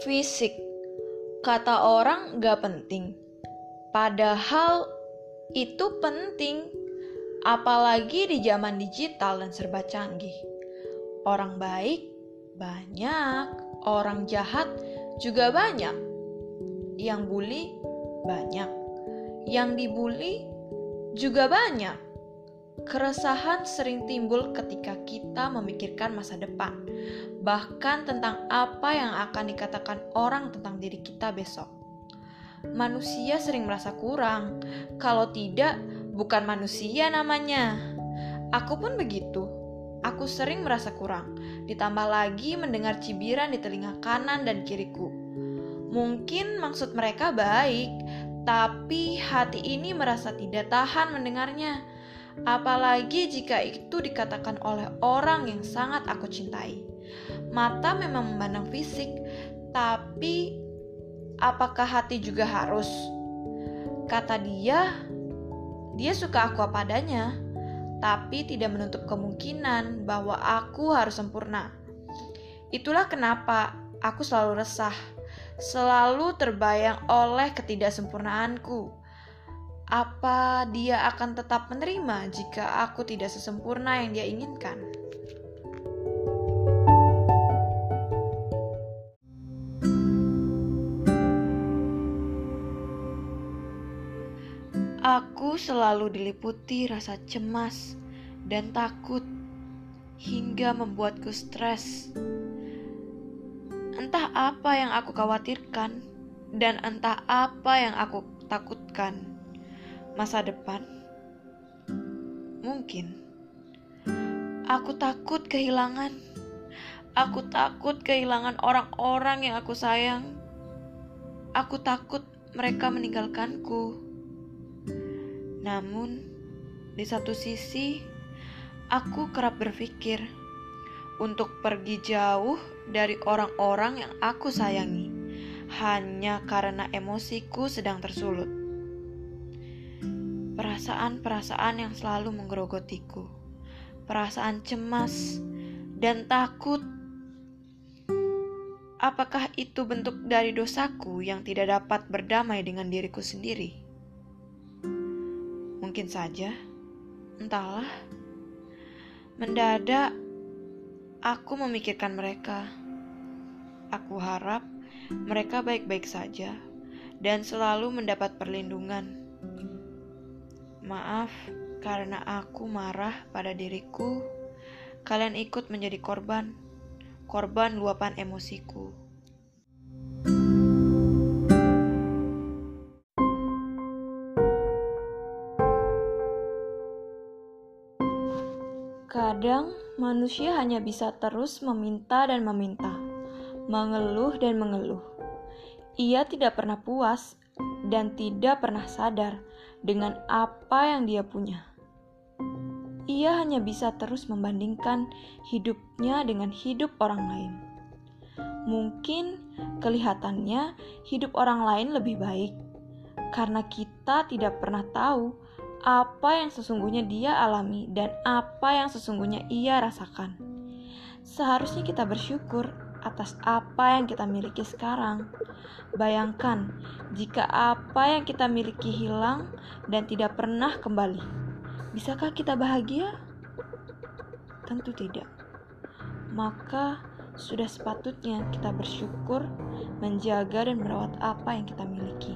Fisik, kata orang gak penting. Padahal itu penting, apalagi di zaman digital dan serba canggih. Orang baik banyak, orang jahat juga banyak. Yang bully banyak, yang dibully juga banyak. Keresahan sering timbul ketika kita memikirkan masa depan, bahkan tentang apa yang akan dikatakan orang tentang diri kita besok. Manusia sering merasa kurang, kalau tidak, bukan manusia namanya. Aku pun begitu. Aku sering merasa kurang, ditambah lagi mendengar cibiran di telinga kanan dan kiriku. Mungkin maksud mereka baik, tapi hati ini merasa tidak tahan mendengarnya apalagi jika itu dikatakan oleh orang yang sangat aku cintai. Mata memang memandang fisik, tapi apakah hati juga harus? Kata dia, dia suka aku apa adanya, tapi tidak menutup kemungkinan bahwa aku harus sempurna. Itulah kenapa aku selalu resah, selalu terbayang oleh ketidaksempurnaanku apa dia akan tetap menerima jika aku tidak sesempurna yang dia inginkan? Aku selalu diliputi rasa cemas dan takut hingga membuatku stres. Entah apa yang aku khawatirkan dan entah apa yang aku takutkan masa depan? Mungkin. Aku takut kehilangan. Aku takut kehilangan orang-orang yang aku sayang. Aku takut mereka meninggalkanku. Namun, di satu sisi, aku kerap berpikir untuk pergi jauh dari orang-orang yang aku sayangi hanya karena emosiku sedang tersulut perasaan-perasaan yang selalu menggerogotiku, perasaan cemas dan takut. Apakah itu bentuk dari dosaku yang tidak dapat berdamai dengan diriku sendiri? Mungkin saja, entahlah. Mendadak, aku memikirkan mereka. Aku harap mereka baik-baik saja dan selalu mendapat perlindungan. Maaf karena aku marah pada diriku. Kalian ikut menjadi korban, korban luapan emosiku. Kadang manusia hanya bisa terus meminta dan meminta, mengeluh dan mengeluh. Ia tidak pernah puas dan tidak pernah sadar dengan apa yang dia punya. Ia hanya bisa terus membandingkan hidupnya dengan hidup orang lain. Mungkin kelihatannya hidup orang lain lebih baik karena kita tidak pernah tahu apa yang sesungguhnya dia alami dan apa yang sesungguhnya ia rasakan. Seharusnya kita bersyukur atas apa yang kita miliki sekarang. Bayangkan jika apa yang kita miliki hilang dan tidak pernah kembali. Bisakah kita bahagia? Tentu tidak. Maka sudah sepatutnya kita bersyukur, menjaga dan merawat apa yang kita miliki.